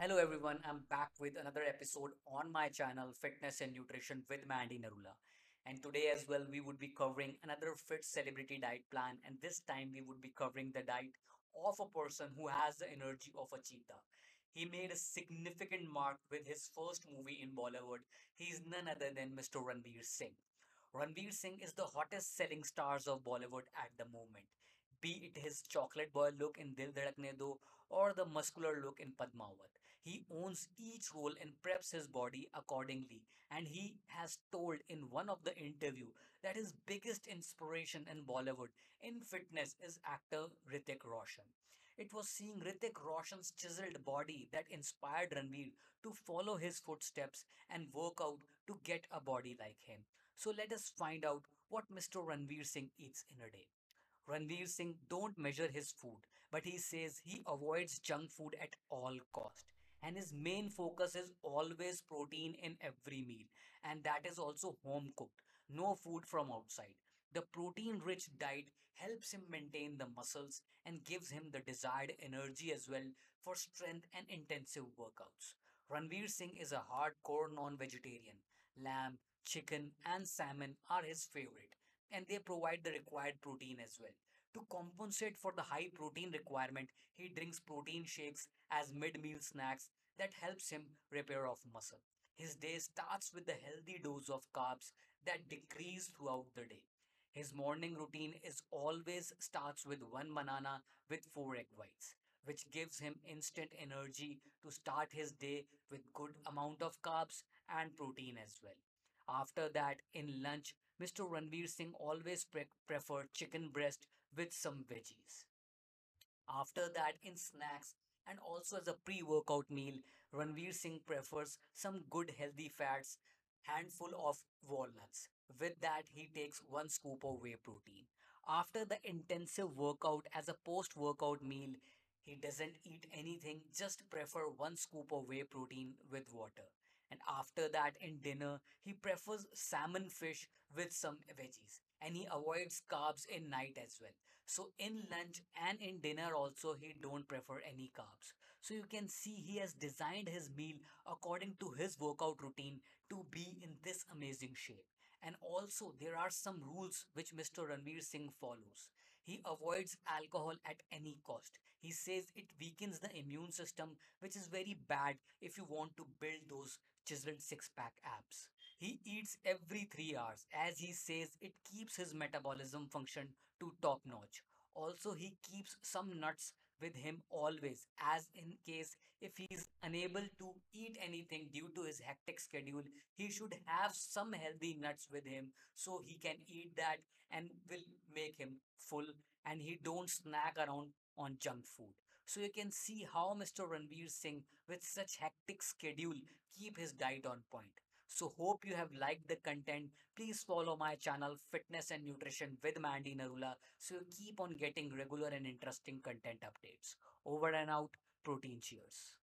everyone. I'm back with another episode on my channel, Fitness and Nutrition with Mandy Narula. And today, as well, we would be covering another fit celebrity diet plan. And this time, we would be covering the diet of a person who has the energy of a cheetah. He made a significant mark with his first movie in Bollywood. He is none other than Mr. Ranveer Singh. Ranveer Singh is the hottest selling stars of Bollywood at the moment. Be it his chocolate boy look in Dil Dhadakne Do or the muscular look in Padmavat. He owns each role and preps his body accordingly. And he has told in one of the interview that his biggest inspiration in Bollywood in fitness is actor Hrithik Roshan. It was seeing Hrithik Roshan's chiseled body that inspired Ranveer to follow his footsteps and work out to get a body like him. So let us find out what Mr. Ranveer Singh eats in a day. Ranveer Singh don't measure his food, but he says he avoids junk food at all cost. And his main focus is always protein in every meal, and that is also home cooked, no food from outside. The protein rich diet helps him maintain the muscles and gives him the desired energy as well for strength and intensive workouts. Ranveer Singh is a hardcore non vegetarian. Lamb, chicken, and salmon are his favorite, and they provide the required protein as well. To compensate for the high protein requirement, he drinks protein shakes as mid meal snacks that helps him repair of muscle. His day starts with a healthy dose of carbs that decrease throughout the day. His morning routine is always starts with one banana with four egg whites, which gives him instant energy to start his day with good amount of carbs and protein as well. After that, in lunch, Mr. Ranveer Singh always pre- preferred chicken breast with some veggies. After that, in snacks and also as a pre-workout meal, Ranveer Singh prefers some good healthy fats, handful of walnuts. With that, he takes one scoop of whey protein. After the intensive workout as a post-workout meal, he doesn't eat anything, just prefer one scoop of whey protein with water. And after that, in dinner, he prefers salmon fish with some veggies. And he avoids carbs in night as well. So in lunch and in dinner also, he don't prefer any carbs. So you can see he has designed his meal according to his workout routine to be in this amazing shape. And also, there are some rules which Mr. Ranveer Singh follows. He avoids alcohol at any cost. He says it weakens the immune system, which is very bad if you want to build those chiseled six pack abs. He eats every three hours, as he says it keeps his metabolism function to top notch. Also, he keeps some nuts with him always, as in case if he is unable to eat anything due to his hectic schedule, he should have some healthy nuts with him so he can eat that and will make him full and he don't snack around on junk food. So you can see how Mr. Ranveer Singh with such hectic schedule keep his diet on point. So hope you have liked the content. Please follow my channel Fitness and Nutrition with Mandy Narula so you keep on getting regular and interesting content updates. Over and out. Protein cheers.